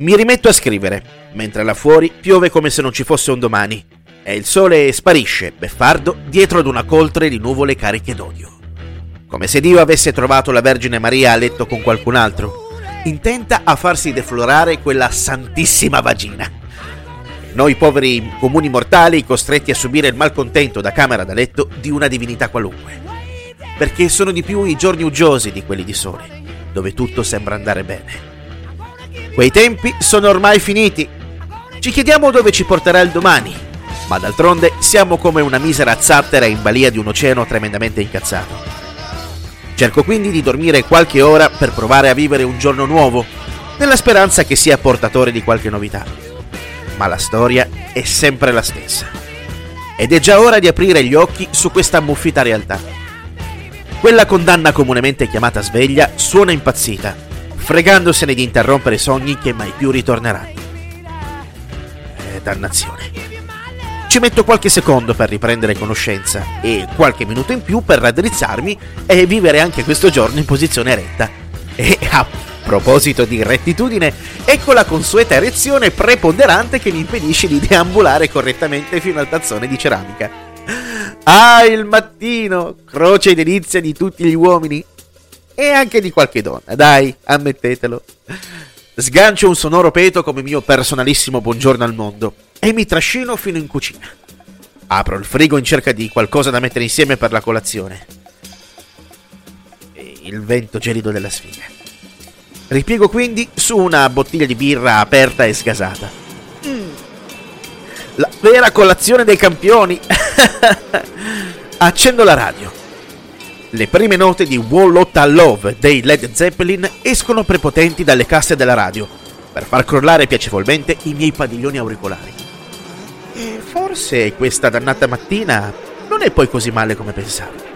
Mi rimetto a scrivere, mentre là fuori piove come se non ci fosse un domani e il sole sparisce, beffardo, dietro ad una coltre di nuvole cariche d'odio. Come se Dio avesse trovato la Vergine Maria a letto con qualcun altro, intenta a farsi deflorare quella santissima vagina. Noi poveri comuni mortali costretti a subire il malcontento da camera da letto di una divinità qualunque. Perché sono di più i giorni uggiosi di quelli di sole, dove tutto sembra andare bene. Quei tempi sono ormai finiti. Ci chiediamo dove ci porterà il domani, ma d'altronde siamo come una misera zattera in balia di un oceano tremendamente incazzato. Cerco quindi di dormire qualche ora per provare a vivere un giorno nuovo, nella speranza che sia portatore di qualche novità. Ma la storia è sempre la stessa. Ed è già ora di aprire gli occhi su questa ammuffita realtà. Quella condanna comunemente chiamata sveglia suona impazzita fregandosene di interrompere sogni che mai più ritorneranno. Eh, dannazione. Ci metto qualche secondo per riprendere conoscenza e qualche minuto in più per raddrizzarmi e vivere anche questo giorno in posizione retta. E a proposito di rettitudine, ecco la consueta erezione preponderante che mi impedisce di deambulare correttamente fino al tazzone di ceramica. Ah, il mattino, croce delizia di tutti gli uomini, e anche di qualche donna, dai, ammettetelo. Sgancio un sonoro peto come mio personalissimo buongiorno al mondo e mi trascino fino in cucina. Apro il frigo in cerca di qualcosa da mettere insieme per la colazione. Il vento gelido della sfiga. Ripiego quindi su una bottiglia di birra aperta e sgasata. Mm. La vera colazione dei campioni. Accendo la radio le prime note di Wall Lotta Love dei Led Zeppelin escono prepotenti dalle casse della radio per far crollare piacevolmente i miei padiglioni auricolari. E forse questa dannata mattina non è poi così male come pensavo.